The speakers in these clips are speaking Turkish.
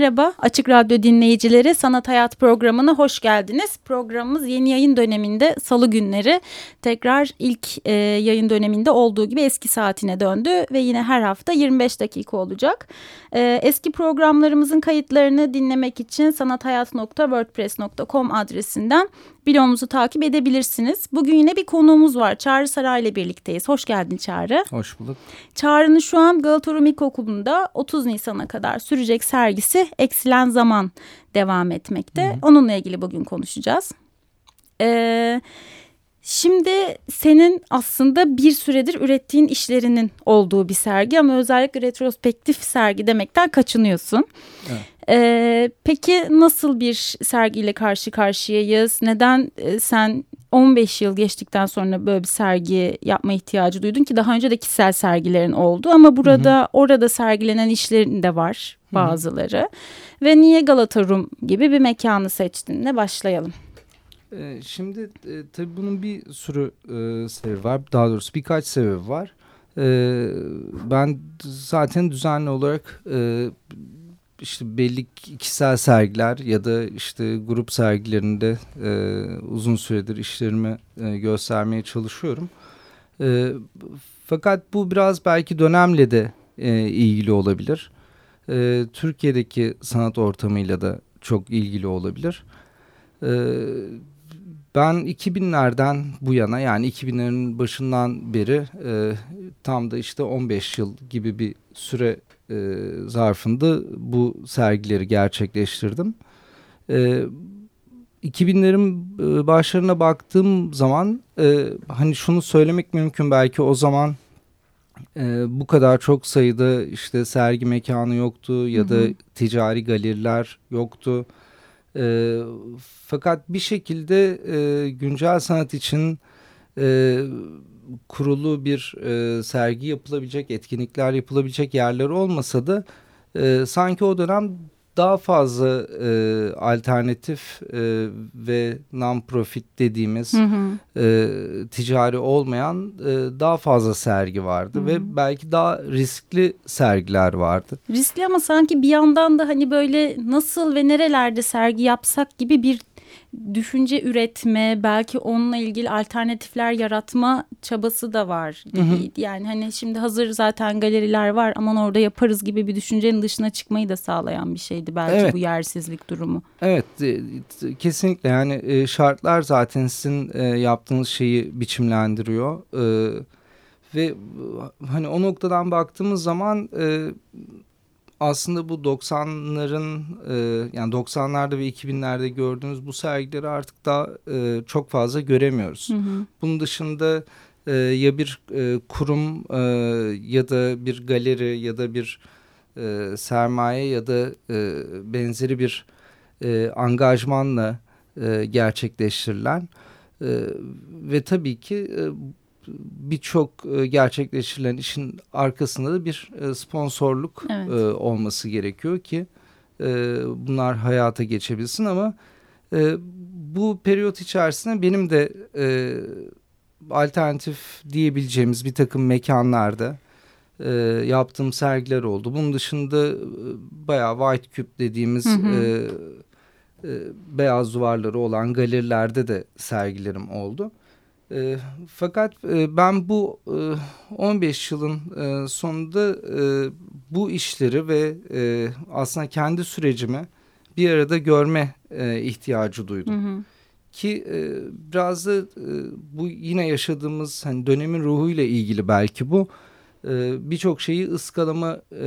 Merhaba Açık Radyo dinleyicileri Sanat Hayat programına hoş geldiniz. Programımız yeni yayın döneminde salı günleri tekrar ilk e, yayın döneminde olduğu gibi eski saatine döndü ve yine her hafta 25 dakika olacak. E, eski programlarımızın kayıtlarını dinlemek için sanathayat.wordpress.com adresinden bloğumuzu takip edebilirsiniz. Bugün yine bir konuğumuz var. Çağrı Saray ile birlikteyiz. Hoş geldin Çağrı. Hoş bulduk. Çağrı'nın şu an Galata Rum İlkokulu'nda 30 Nisan'a kadar sürecek sergisi Eksilen Zaman devam etmekte. Hı hı. Onunla ilgili bugün konuşacağız. Ee, şimdi senin aslında bir süredir ürettiğin işlerinin olduğu bir sergi ama özellikle retrospektif sergi demekten kaçınıyorsun. Evet. Ee, peki nasıl bir sergiyle karşı karşıyayız? Neden e, sen 15 yıl geçtikten sonra böyle bir sergi yapma ihtiyacı duydun ki daha önce de kişisel sergilerin oldu ama burada hı hı. orada sergilenen işlerin de var bazıları. Hı hı. Ve niye Galata Rum gibi bir mekanı seçtin? Ne başlayalım. Ee, şimdi e, tabii bunun bir sürü e, sebebi var. Daha doğrusu birkaç sebebi var. E, ben zaten düzenli olarak e, işte belli kişisel sergiler ya da işte grup sergilerinde e, uzun süredir işlerimi e, göstermeye çalışıyorum. E, fakat bu biraz belki dönemle de e, ilgili olabilir. E, Türkiye'deki sanat ortamıyla da çok ilgili olabilir. E, ben 2000'lerden bu yana yani 2000'lerin başından beri e, tam da işte 15 yıl gibi bir süre e, zarfında bu sergileri gerçekleştirdim. E, 2000'lerin e, başlarına baktığım zaman e, hani şunu söylemek mümkün belki o zaman e, bu kadar çok sayıda işte sergi mekanı yoktu ya da hı hı. ticari galeriler yoktu. E, fakat bir şekilde e, güncel sanat için e, kurulu bir e, sergi yapılabilecek, etkinlikler yapılabilecek yerler olmasa da e, sanki o dönem daha fazla e, alternatif e, ve non-profit dediğimiz hı hı. E, ticari olmayan e, daha fazla sergi vardı hı hı. ve belki daha riskli sergiler vardı. Riskli ama sanki bir yandan da hani böyle nasıl ve nerelerde sergi yapsak gibi bir düşünce üretme, belki onunla ilgili alternatifler yaratma çabası da var gibiydi. Yani hani şimdi hazır zaten galeriler var aman orada yaparız gibi bir düşüncenin dışına çıkmayı da sağlayan bir şeydi belki evet. bu yersizlik durumu. Evet e, kesinlikle yani e, şartlar zaten sizin e, yaptığınız şeyi biçimlendiriyor. Ve hani o noktadan baktığımız zaman aslında bu 90'ların e, yani 90'larda ve 2000'lerde gördüğümüz bu sergileri artık daha e, çok fazla göremiyoruz. Hı hı. Bunun dışında e, ya bir e, kurum e, ya da bir galeri ya da bir e, sermaye ya da e, benzeri bir e, angajmanla e, gerçekleştirilen e, ve tabii ki e, birçok e, gerçekleştirilen işin arkasında da bir e, sponsorluk evet. E, olması gerekiyor ki bunlar hayata geçebilsin ama bu periyot içerisinde benim de alternatif diyebileceğimiz bir takım mekanlarda yaptığım sergiler oldu. Bunun dışında bayağı white cube dediğimiz hı hı. beyaz duvarları olan galerilerde de sergilerim oldu. E, fakat e, ben bu e, 15 yılın e, sonunda e, bu işleri ve e, aslında kendi sürecimi bir arada görme e, ihtiyacı duydum. Hı hı. Ki e, biraz da e, bu yine yaşadığımız hani dönemin ruhuyla ilgili belki bu e, birçok şeyi ıskalama e,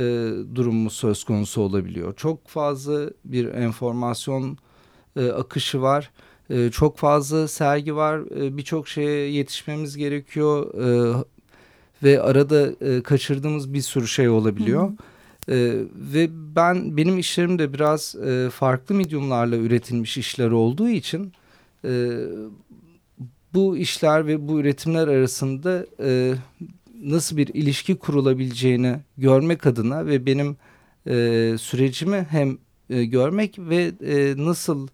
durumu söz konusu olabiliyor. Çok fazla bir enformasyon e, akışı var E, çok fazla sergi var. E, Birçok şeye yetişmemiz gerekiyor. E, ve arada e, kaçırdığımız bir sürü şey olabiliyor. Hı hı. E, ve ben benim işlerim de biraz e, farklı medyumlarla üretilmiş işler olduğu için e, bu işler ve bu üretimler arasında e, nasıl bir ilişki kurulabileceğini görmek adına ve benim e, sürecimi hem e, görmek ve e, nasıl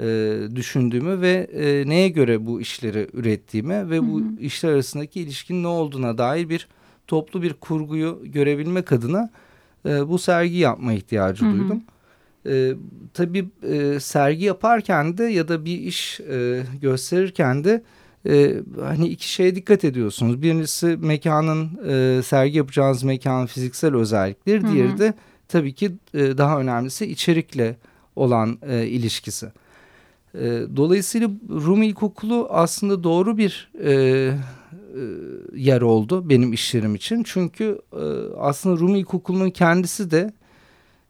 e, düşündüğümü ve e, neye göre bu işleri ürettiğimi ve bu hı hı. işler arasındaki ilişkinin ne olduğuna dair bir toplu bir kurguyu görebilmek adına e, bu sergi yapma ihtiyacı hı hı. duydum. E, tabii e, sergi yaparken de ya da bir iş e, gösterirken de e, hani iki şeye dikkat ediyorsunuz. Birincisi mekanın e, sergi yapacağınız mekanın fiziksel özellikleri. Hı hı. Diğeri de tabii ki e, daha önemlisi içerikle olan e, ilişkisi. E, dolayısıyla Rum İlkokulu aslında doğru bir e, e, yer oldu benim işlerim için. Çünkü e, aslında Rum İlkokulu'nun kendisi de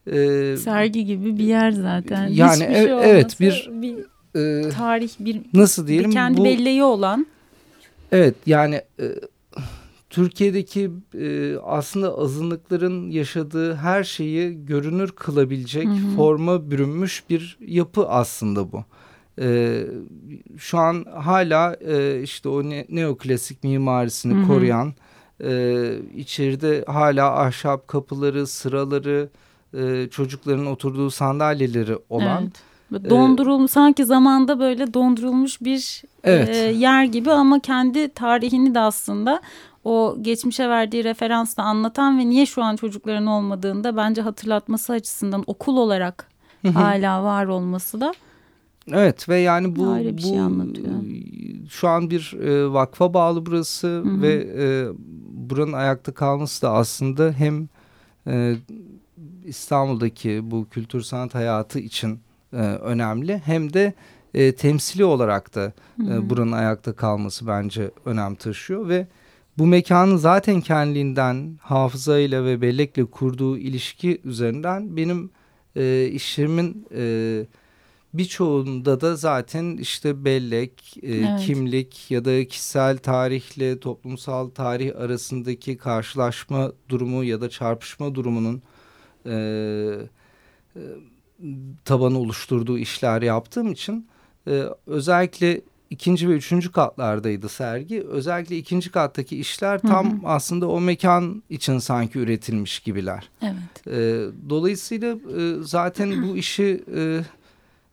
e, sergi gibi bir yer zaten. Yani Hiçbir şey evet bir, bir e, tarih bir nasıl diyelim bir kendi bu, belleği olan. Evet yani e, Türkiye'deki e, aslında azınlıkların yaşadığı her şeyi görünür kılabilecek hı hı. forma bürünmüş bir yapı aslında bu. E, şu an hala e, işte o ne, neoklasik mimarisini hı hı. koruyan e, içeride hala ahşap kapıları, sıraları, e, çocukların oturduğu sandalyeleri olan... Evet Dondurulmuş ee, sanki zamanda böyle dondurulmuş bir evet. e, yer gibi ama kendi tarihini de aslında o geçmişe verdiği referansla anlatan ve niye şu an çocukların olmadığında bence hatırlatması açısından okul olarak hala var olması da Evet ve yani bu Ayrı bir bu şey anlatıyor. şu an bir e, vakfa bağlı burası hı hı. ve e, buranın ayakta kalması da aslında hem e, İstanbul'daki bu kültür sanat hayatı için e, önemli hem de e, temsili olarak da e, buranın ayakta kalması bence önem taşıyor ve bu mekanın zaten kendiliğinden hafızayla ve bellekle kurduğu ilişki üzerinden benim e, işlerimin e, birçoğunda da zaten işte bellek, e, evet. kimlik ya da kişisel tarihle toplumsal tarih arasındaki karşılaşma durumu ya da çarpışma durumunun e, e, tabanı oluşturduğu işler yaptığım için e, özellikle ikinci ve üçüncü katlardaydı sergi. Özellikle ikinci kattaki işler tam hı hı. aslında o mekan için sanki üretilmiş gibiler. Evet. E, dolayısıyla e, zaten bu işi e,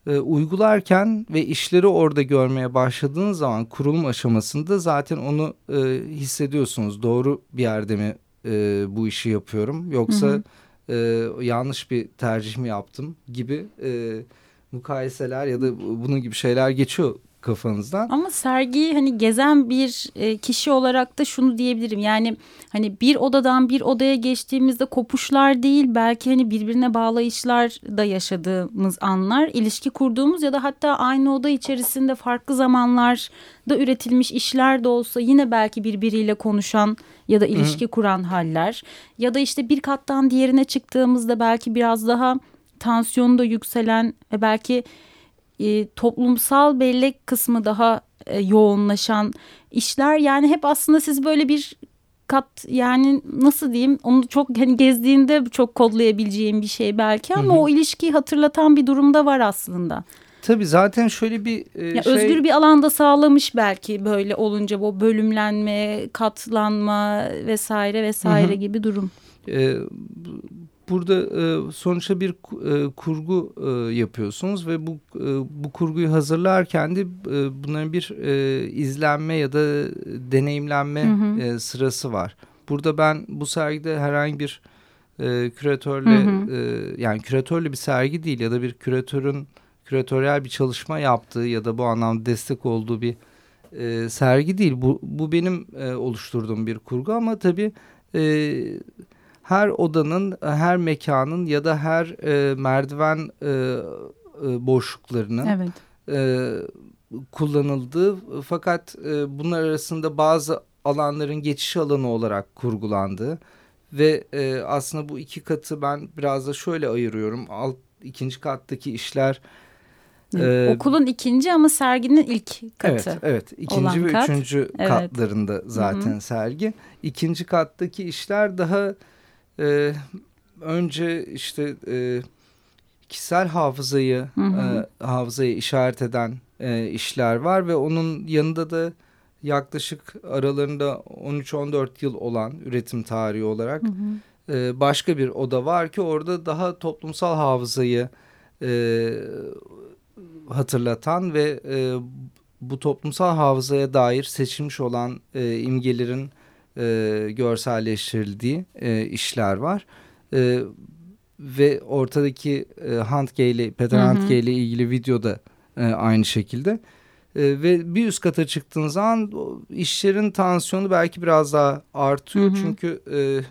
e, uygularken ve işleri orada görmeye başladığınız zaman kurulum aşamasında zaten onu e, hissediyorsunuz. Doğru bir yerde mi e, bu işi yapıyorum yoksa... Hı hı e, yanlış bir tercih mi yaptım gibi e, mukayeseler ya da bunun gibi şeyler geçiyor kafanızdan. Ama sergiyi hani gezen bir e, kişi olarak da şunu diyebilirim. Yani hani bir odadan bir odaya geçtiğimizde kopuşlar değil belki hani birbirine bağlayışlar da yaşadığımız anlar, ilişki kurduğumuz ya da hatta aynı oda içerisinde farklı zamanlarda üretilmiş işler de olsa yine belki birbiriyle konuşan ya da ilişki Hı. kuran haller ya da işte bir kattan diğerine çıktığımızda belki biraz daha tansiyonu da yükselen ve belki e, toplumsal bellek kısmı daha e, yoğunlaşan işler yani hep aslında siz böyle bir kat yani nasıl diyeyim onu çok hani gezdiğinde çok kodlayabileceğim bir şey belki ama Hı -hı. o ilişkiyi hatırlatan bir durumda var aslında. Tabii zaten şöyle bir e, ya şey... Özgür bir alanda sağlamış belki böyle olunca bu bölümlenme, katlanma vesaire vesaire Hı -hı. gibi durum. E, burada e, sonuçta bir e, kurgu e, yapıyorsunuz ve bu e, bu kurguyu hazırlarken de e, bunların bir e, izlenme ya da deneyimlenme hı hı. E, sırası var. Burada ben bu sergide herhangi bir e, küratörle hı hı. E, yani küratörle bir sergi değil ya da bir küratörün küratöryel bir çalışma yaptığı ya da bu anlamda destek olduğu bir e, sergi değil. Bu, bu benim e, oluşturduğum bir kurgu ama tabii e, her odanın, her mekanın ya da her e, merdiven e, e, boşluklarının evet. e, kullanıldığı fakat e, bunlar arasında bazı alanların geçiş alanı olarak kurgulandığı ve e, aslında bu iki katı ben biraz da şöyle ayırıyorum. Alt ikinci kattaki işler Ee, Okulun ikinci ama serginin ilk katı. Evet, evet. İkinci ve kat. üçüncü evet. katlarında zaten Hı -hı. sergi. İkinci kattaki işler daha e, önce işte e, kişisel hafızayı Hı -hı. E, hafızayı işaret eden e, işler var ve onun yanında da yaklaşık aralarında 13-14 yıl olan üretim tarihi olarak hı hı. E, başka bir oda var ki orada daha toplumsal hafızayı e, hatırlatan ve e, bu toplumsal hafızaya dair seçilmiş olan e, imgelerin e, görselleştirildiği e, işler var. E, ve ortadaki e, Handke ile Peter Handke ile ilgili videoda e, aynı şekilde. E, ve bir üst kata çıktığın zaman işlerin tansiyonu belki biraz daha artıyor. Hı hı. Çünkü e,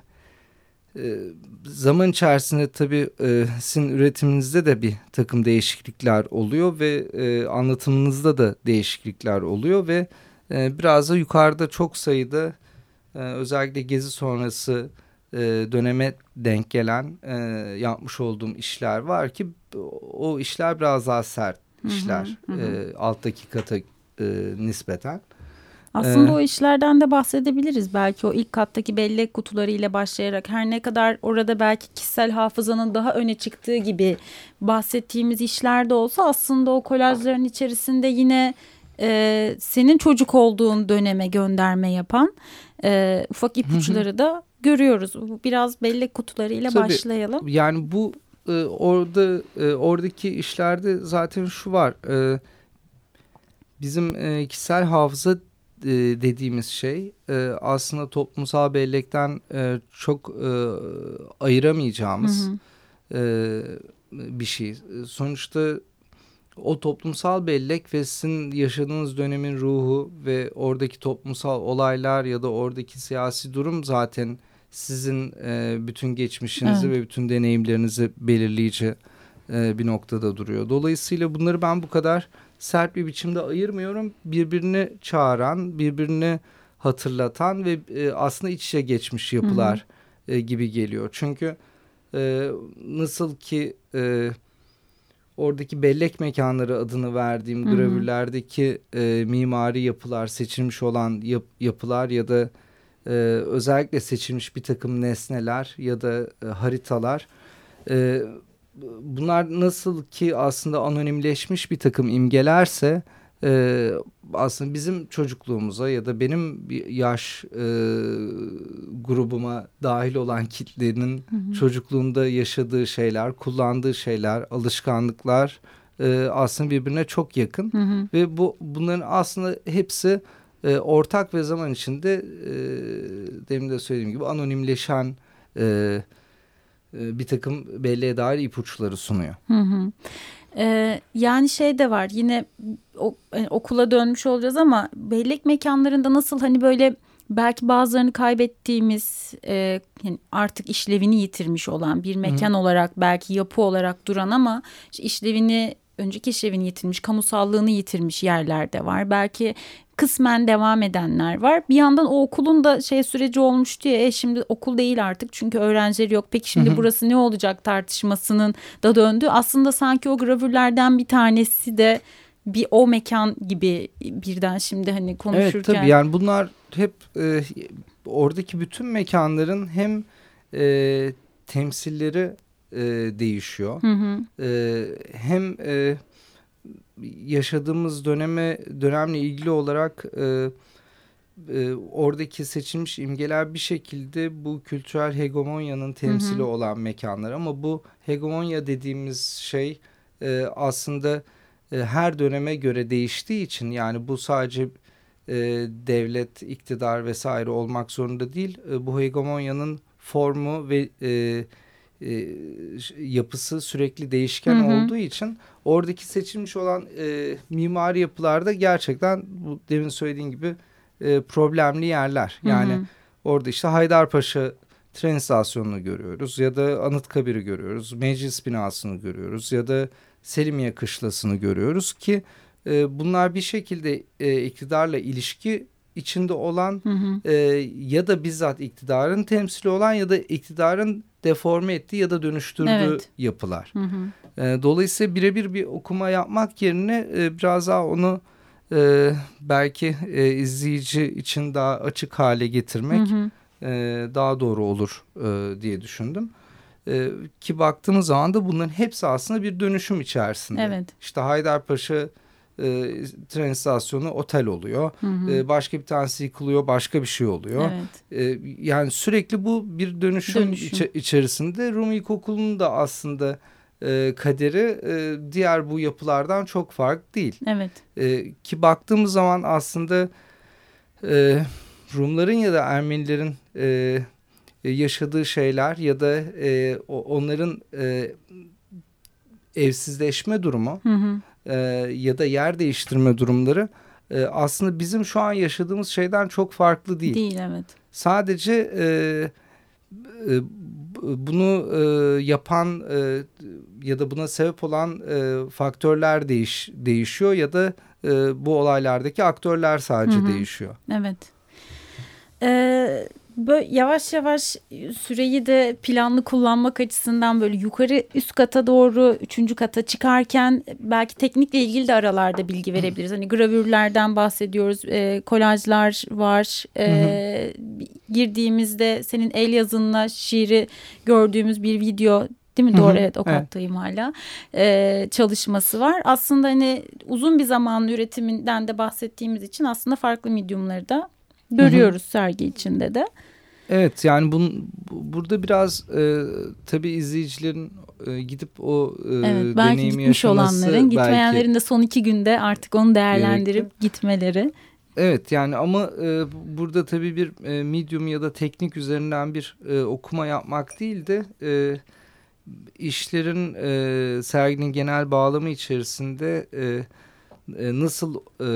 e, zaman içerisinde tabii e, sizin üretiminizde de bir takım değişiklikler oluyor ve e, anlatımınızda da değişiklikler oluyor ve e, biraz da yukarıda çok sayıda e, özellikle gezi sonrası e, döneme denk gelen e, yapmış olduğum işler var ki o işler biraz daha sert işler hı hı, hı. E, alttaki kata e, nispeten. Aslında ee, o işlerden de bahsedebiliriz. Belki o ilk kattaki bellek kutuları ile başlayarak her ne kadar orada belki kişisel hafızanın daha öne çıktığı gibi bahsettiğimiz işler de olsa aslında o kolajların içerisinde yine e, senin çocuk olduğun döneme gönderme yapan e, ufak ipuçları da görüyoruz. Biraz bellek kutularıyla Tabii, başlayalım. Yani bu e, orada e, oradaki işlerde zaten şu var. E, bizim e, kişisel hafıza e, dediğimiz şey e, aslında toplumsal bellekten e, çok e, ayıramayacağımız hı hı. E, bir şey. Sonuçta o toplumsal bellek ve sizin yaşadığınız dönemin ruhu ve oradaki toplumsal olaylar ya da oradaki siyasi durum zaten sizin e, bütün geçmişinizi evet. ve bütün deneyimlerinizi belirleyici e, bir noktada duruyor. Dolayısıyla bunları ben bu kadar sert bir biçimde ayırmıyorum. Birbirini çağıran, birbirini hatırlatan ve e, aslında iç içe geçmiş yapılar hı hı. E, gibi geliyor. Çünkü e, nasıl ki e, oradaki bellek mekanları adını verdiğim hı hı. gravürlerdeki e, mimari yapılar, seçilmiş olan yap, yapılar ya da e, özellikle seçilmiş bir takım nesneler ya da e, haritalar e, bunlar nasıl ki aslında anonimleşmiş bir takım imgelerse e, aslında bizim çocukluğumuza ya da benim yaş e, grubuma dahil olan kitlenin hı hı. çocukluğunda yaşadığı şeyler, kullandığı şeyler, alışkanlıklar e, aslında birbirine çok yakın hı hı. ve bu bunların aslında hepsi e, ortak ve zaman içinde e, demin de söylediğim gibi anonimleşen e, e, bir takım belleğe dair ipuçları sunuyor. Hı hı. Ee, yani şey de var yine o, yani okula dönmüş olacağız ama bellek mekanlarında nasıl hani böyle belki bazılarını kaybettiğimiz e, yani artık işlevini yitirmiş olan bir mekan Hı. olarak belki yapı olarak duran ama işte işlevini önceki işlevini yitirmiş, kamusallığını yitirmiş yerler de var. Belki kısmen devam edenler var. Bir yandan o okulun da şey süreci olmuş diye e, şimdi okul değil artık çünkü öğrencileri yok. Peki şimdi burası ne olacak tartışmasının da döndü. Aslında sanki o gravürlerden bir tanesi de bir o mekan gibi birden şimdi hani konuşurken. Evet tabii yani bunlar hep e, oradaki bütün mekanların hem e, temsilleri e, değişiyor. Hı hı. E, hem e, yaşadığımız döneme dönemle ilgili olarak e, e, oradaki seçilmiş imgeler bir şekilde bu kültürel hegemonyanın temsili hı hı. olan mekanlar ama bu hegemonya dediğimiz şey e, aslında e, her döneme göre değiştiği için yani bu sadece e, devlet, iktidar vesaire olmak zorunda değil. E, bu hegemonyanın formu ve e, e, yapısı sürekli değişken hı hı. olduğu için oradaki seçilmiş olan e, mimari yapılarda gerçekten bu demin söylediğin gibi e, problemli yerler. Yani hı hı. orada işte Haydarpaşa tren istasyonunu görüyoruz ya da Anıtkabir'i görüyoruz, meclis binasını görüyoruz ya da Selimiye Kışlası'nı görüyoruz ki e, bunlar bir şekilde e, iktidarla ilişki içinde olan E, ya da bizzat iktidarın temsili olan ya da iktidarın deforme ettiği ya da dönüştürdüğü Evet. yapılar. Hı hı. E, dolayısıyla birebir bir okuma yapmak yerine e, biraz daha onu e, belki e, izleyici için daha açık hale getirmek Hı hı. e, daha doğru olur e, diye düşündüm. E, ki baktığımız zaman da bunların hepsi aslında bir dönüşüm içerisinde. Evet. İşte Haydarpaşa e, tren istasyonu otel oluyor. Hı hı. E, başka bir tanesi yıkılıyor, başka bir şey oluyor. Evet. E, yani sürekli bu bir dönüşüm, Dönüşüm. içe- içerisinde. Rum İlkokulu'nun da aslında e, kaderi e, diğer bu yapılardan çok farklı değil. Evet. E, ki baktığımız zaman aslında e, Rumların ya da Ermenilerin e, e, yaşadığı şeyler ya da e, onların e, evsizleşme durumu Hı hı. e, ya da yer değiştirme durumları e, aslında bizim şu an yaşadığımız şeyden çok farklı değil. Değil evet. Sadece e, e, bu- bunu e, yapan e, ya da buna sebep olan e, faktörler değiş, değişiyor ya da e, bu olaylardaki aktörler sadece Hı hı. değişiyor. Evet. Ee, böyle yavaş yavaş süreyi de planlı kullanmak açısından böyle yukarı üst kata doğru üçüncü kata çıkarken belki teknikle ilgili de aralarda bilgi verebiliriz. Hani gravürlerden bahsediyoruz, e, kolajlar var. E, girdiğimizde senin el yazınla şiiri gördüğümüz bir video Değil mi? Hı hı, Doğru evet o evet. kattayım hala. Ee, çalışması var. Aslında hani uzun bir zamanın üretiminden de bahsettiğimiz için aslında farklı medyumları da görüyoruz sergi içinde de. Evet yani bun, bu- burada biraz e, tabii izleyicilerin e, gidip o e, Evet, belki deneyimi gitmiş olanların, belki- gitmeyenlerin de son iki günde artık onu değerlendirip gitmeleri. Evet yani ama e, burada tabii bir e, medium ya da teknik üzerinden bir e, okuma yapmak değil de e, işlerin e, serginin genel bağlamı içerisinde e, e, nasıl e,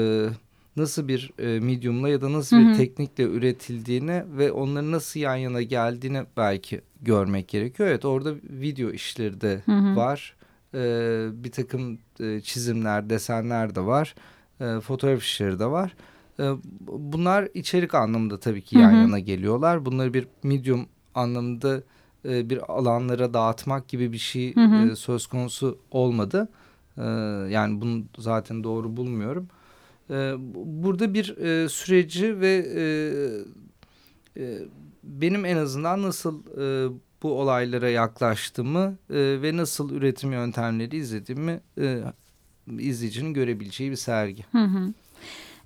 nasıl bir e, mediumla ya da nasıl Hı bir hı. teknikle üretildiğini ve onların nasıl yan yana geldiğini belki görmek gerekiyor. Evet orada video işleri de Hı hı. var. E, bir takım e, çizimler, desenler de var. E, fotoğraf işleri de var. E, bunlar içerik anlamında tabii ki yan Hı hı. yana geliyorlar. Bunları bir medium anlamında e, bir alanlara dağıtmak gibi bir şey Hı hı. e, söz konusu olmadı. E, yani bunu zaten doğru bulmuyorum. E, bu- burada bir e, süreci ve e, e, benim en azından nasıl e, bu olaylara yaklaştığımı e, ve nasıl üretim yöntemleri izlediğimi e, izleyicinin görebileceği bir sergi. Hı hı.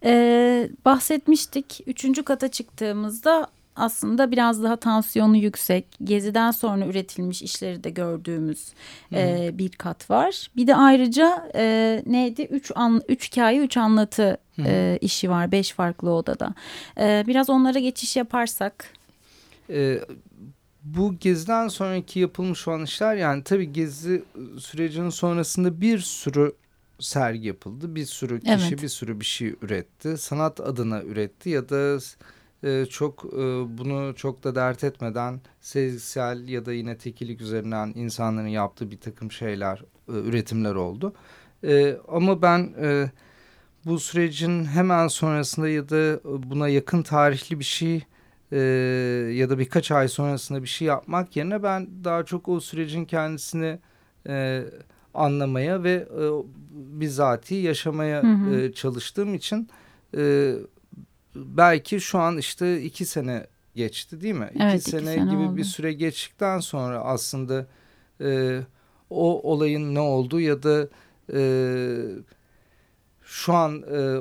Ee, bahsetmiştik. Üçüncü kata çıktığımızda aslında biraz daha tansiyonu yüksek, geziden sonra üretilmiş işleri de gördüğümüz e, bir kat var. Bir de ayrıca e, neydi? Üç, an, üç hikaye, üç anlatı e, işi var beş farklı odada. E, biraz onlara geçiş yaparsak. E, bu geziden sonraki yapılmış olan işler yani tabii gezi sürecinin sonrasında bir sürü sergi yapıldı. Bir sürü kişi Evet. bir sürü bir şey üretti. Sanat adına üretti ya da e, çok e, bunu çok da dert etmeden sezgisel ya da yine tekilik üzerinden insanların yaptığı bir takım şeyler, e, üretimler oldu. E, ama ben e, bu sürecin hemen sonrasında ya da buna yakın tarihli bir şey e, ya da birkaç ay sonrasında bir şey yapmak yerine ben daha çok o sürecin kendisini e, anlamaya ve e, bizzati yaşamaya Hı hı. e, çalıştığım için e, belki şu an işte iki sene geçti değil mi? Evet, iki iki sene, sene gibi oldu. bir süre geçtikten sonra aslında e, o olayın ne olduğu ya da e, şu an e,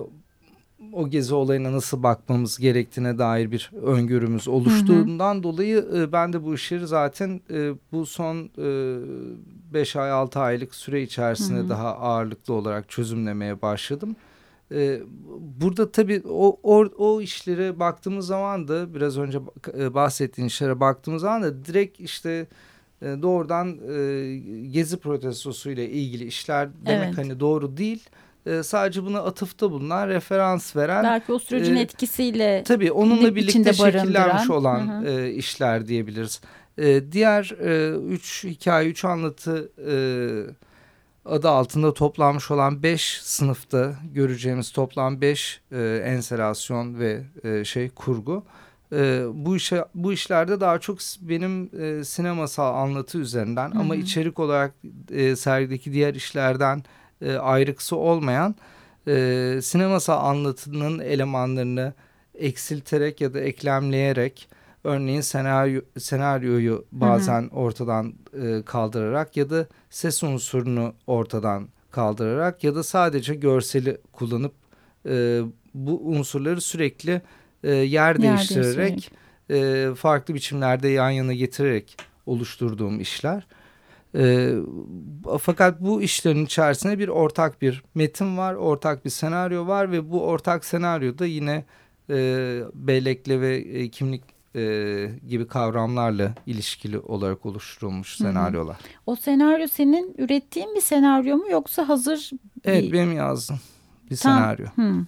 o gezi olayına nasıl bakmamız gerektiğine dair bir öngörümüz oluştuğundan dolayı e, ben de bu işleri zaten e, bu son 5 ay 6 aylık süre içerisinde Hı hı. daha ağırlıklı olarak çözümlemeye başladım. E, burada tabii o, o, o işlere baktığımız zaman da biraz önce e, bahsettiğin işlere baktığımız zaman da direkt işte e, doğrudan e, gezi protestosu ile ilgili işler demek Evet. hani doğru değil. E, sadece buna atıfta bulunan, referans veren Belki o sürecin e, etkisiyle Tabii onunla Lik birlikte şekillenmiş olan hı hı. e, işler diyebiliriz. E, diğer e, üç hikaye, üç anlatı e, adı altında toplanmış olan beş sınıfta göreceğimiz toplam beş e, enselasyon ve e, şey kurgu. E, bu işe bu işlerde daha çok benim e, sinemasal anlatı üzerinden hı hı. ama içerik olarak e, sergideki diğer işlerden e, ayrıksı olmayan e, sinemasal anlatının elemanlarını eksilterek ya da eklemleyerek örneğin senaryo senaryoyu bazen hı hı. ortadan e, kaldırarak ya da ses unsurunu ortadan kaldırarak ya da sadece görseli kullanıp e, bu unsurları sürekli e, yer, yer değiştirerek e, farklı biçimlerde yan yana getirerek oluşturduğum işler. E, fakat bu işlerin içerisinde bir ortak bir metin var, ortak bir senaryo var ve bu ortak senaryoda yine e, bellekle ve e, kimlik e, gibi kavramlarla ilişkili olarak oluşturulmuş Hı -hı. senaryolar. O senaryo senin ürettiğin bir senaryo mu yoksa hazır? Evet bir... benim yazdım bir Tam, senaryo. Hı.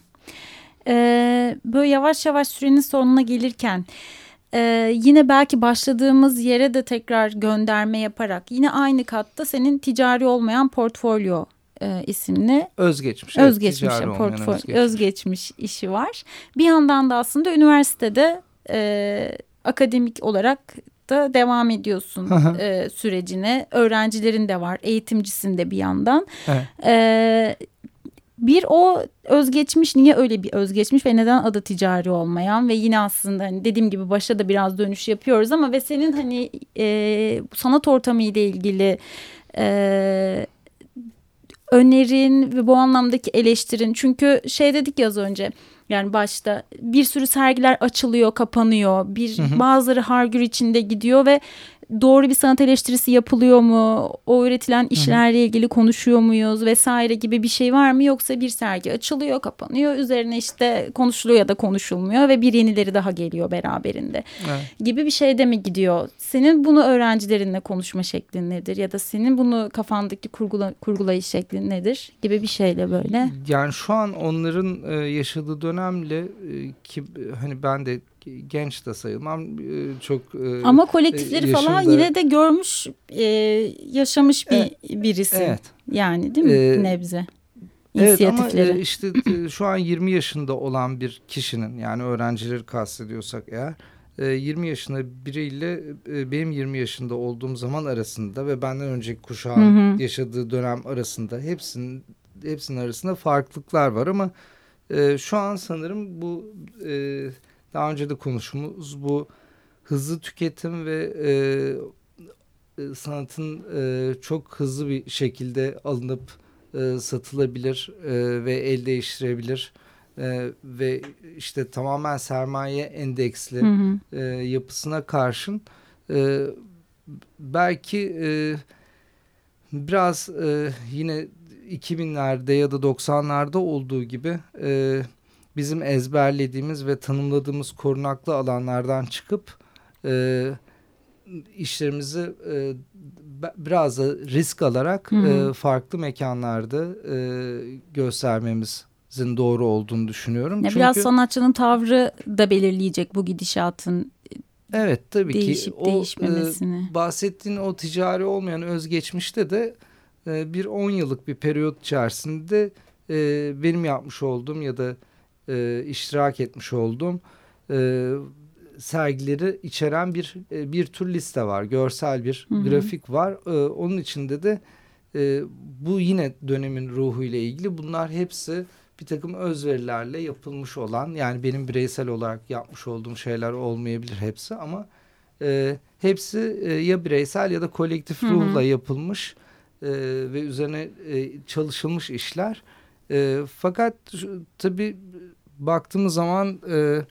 Ee, böyle yavaş yavaş sürenin sonuna gelirken e, yine belki başladığımız yere de tekrar gönderme yaparak yine aynı katta senin ticari olmayan portfolyo e, isimli özgeçmiş özgeçmiş evet, portfolyo özgeçmiş. özgeçmiş işi var. Bir yandan da aslında üniversitede e, akademik olarak da devam ediyorsun e, sürecine. Öğrencilerin de var, eğitimcisin de bir yandan. Evet. E, bir o özgeçmiş niye öyle bir özgeçmiş ve neden adı ticari olmayan ve yine aslında hani dediğim gibi başta da biraz dönüş yapıyoruz ama ve senin hani e, sanat ortamı ile ilgili e, önerin ve bu anlamdaki eleştirin çünkü şey dedik ya az önce yani başta bir sürü sergiler açılıyor, kapanıyor. Bir hı hı. bazıları hargür içinde gidiyor ve doğru bir sanat eleştirisi yapılıyor mu? O üretilen işlerle ilgili konuşuyor muyuz vesaire gibi bir şey var mı? Yoksa bir sergi açılıyor, kapanıyor. Üzerine işte konuşuluyor ya da konuşulmuyor ve bir yenileri daha geliyor beraberinde. Evet. Gibi bir şey de mi gidiyor? Senin bunu öğrencilerinle konuşma şeklin nedir? Ya da senin bunu kafandaki kurgula, kurgulayış şeklin nedir? Gibi bir şeyle böyle. Yani şu an onların e, yaşadığı dönemle e, ki hani ben de genç de sayılmam e, çok e, ama kolektifleri yaşımda... falan yine de görmüş e, yaşamış bir evet, birisi evet. yani değil mi ee, nebze Evet ama işte şu an 20 yaşında olan bir kişinin yani öğrencileri kastediyorsak eğer 20 yaşında biriyle benim 20 yaşında olduğum zaman arasında ve benden önceki kuşağın hı hı. yaşadığı dönem arasında hepsinin hepsinin arasında farklılıklar var ama şu an sanırım bu daha önce de konuşmuşuz bu hızlı tüketim ve e, e, sanatın e, çok hızlı bir şekilde alınıp e, satılabilir e, ve el değiştirebilir e, ve işte tamamen sermaye endeksli hı hı. E, yapısına karşın e, belki e, biraz e, yine 2000'lerde ya da 90'larda olduğu gibi e, bizim ezberlediğimiz ve tanımladığımız korunaklı alanlardan çıkıp e, işlerimizi e, biraz da risk alarak hı hı. E, farklı mekanlarda e, göstermemizin doğru olduğunu düşünüyorum. Ya Çünkü, biraz sanatçının tavrı da belirleyecek bu gidişatın Evet tabii değişip ki değişmemesini. o e, bahsettiğin o ticari olmayan özgeçmişte de e, bir 10 yıllık bir periyot içerisinde e, benim yapmış olduğum ya da e, iştirak etmiş olduğum e, sergileri içeren bir e, bir tür liste var. Görsel bir hı hı. grafik var. E, onun içinde de e, bu yine dönemin ruhu ile ilgili bunlar hepsi bir takım özverilerle yapılmış olan yani benim bireysel olarak yapmış olduğum şeyler olmayabilir hepsi ama e, hepsi e, ya bireysel ya da kolektif ruhla hı hı. yapılmış e, ve üzerine e, çalışılmış işler. E, fakat tabii baktığımız zaman e,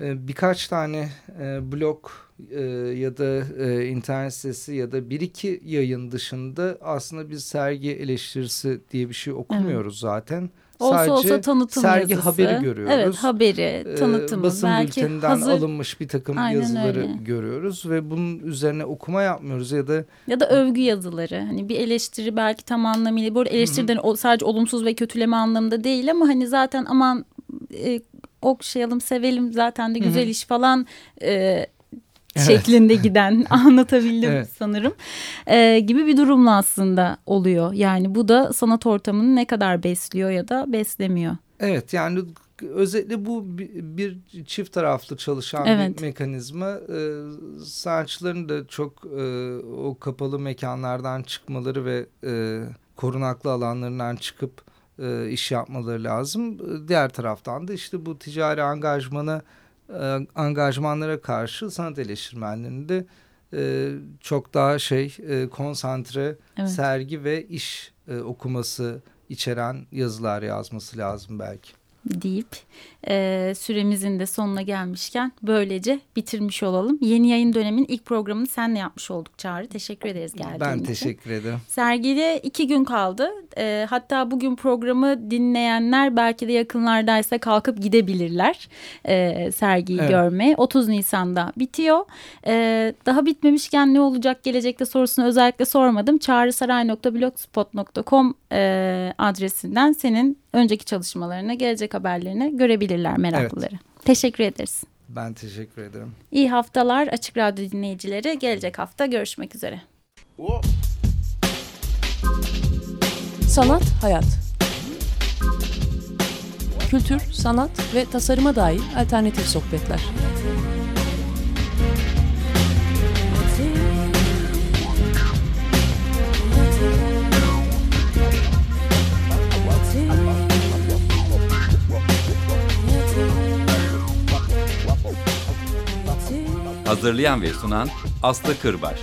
e, birkaç tane e, blog e, ya da e, internet sitesi ya da bir iki yayın dışında aslında biz sergi eleştirisi diye bir şey okumuyoruz evet. zaten. Olsa Sadece olsa tanıtım sergi yazısı. haberi görüyoruz. Evet haberi, ee, tanıtımı. Ee, basın belki bülteninden hazır... alınmış bir takım Aynen yazıları öyle. görüyoruz ve bunun üzerine okuma yapmıyoruz ya da... Ya da övgü yazıları. Hani bir eleştiri belki tam anlamıyla. Bu arada eleştiriden sadece olumsuz ve kötüleme anlamında değil ama hani zaten aman e, okşayalım sevelim zaten de güzel Hı -hı. iş falan... E, Evet. şeklinde giden anlatabildim Evet. sanırım Ee, gibi bir durumla aslında oluyor. Yani bu da sanat ortamını ne kadar besliyor ya da beslemiyor. Evet yani özetle bu bir, çift taraflı çalışan Evet. bir mekanizma. Ee, sanatçıların da çok e, o kapalı mekanlardan çıkmaları ve e, korunaklı alanlarından çıkıp e, iş yapmaları lazım. Diğer taraftan da işte bu ticari angajmana e, angajmanlara karşı sanat eleştirmenlerinin de e, çok daha şey e, konsantre Evet. sergi ve iş e, okuması içeren yazılar yazması lazım belki. Deyip e, süremizin de sonuna gelmişken böylece bitirmiş olalım. Yeni yayın dönemin ilk programını senle yapmış olduk Çağrı. Teşekkür ederiz geldiğin Ben için. teşekkür ederim. Sergide iki gün kaldı. E, hatta bugün programı dinleyenler belki de yakınlardaysa kalkıp gidebilirler e, sergiyi Evet. görmeye. 30 Nisan'da bitiyor. E, daha bitmemişken ne olacak gelecekte sorusunu özellikle sormadım. çağrısaray.blogspot.com e, adresinden senin önceki çalışmalarını, gelecek haberlerini görebilirler meraklıları. Teşekkür ederiz. Ben teşekkür ederim. İyi haftalar Açık Radyo dinleyicileri. Gelecek hafta görüşmek üzere. Sanat, hayat. Kültür, sanat ve tasarıma dair alternatif sohbetler. Hazırlayan ve sunan Aslı Kırbaş.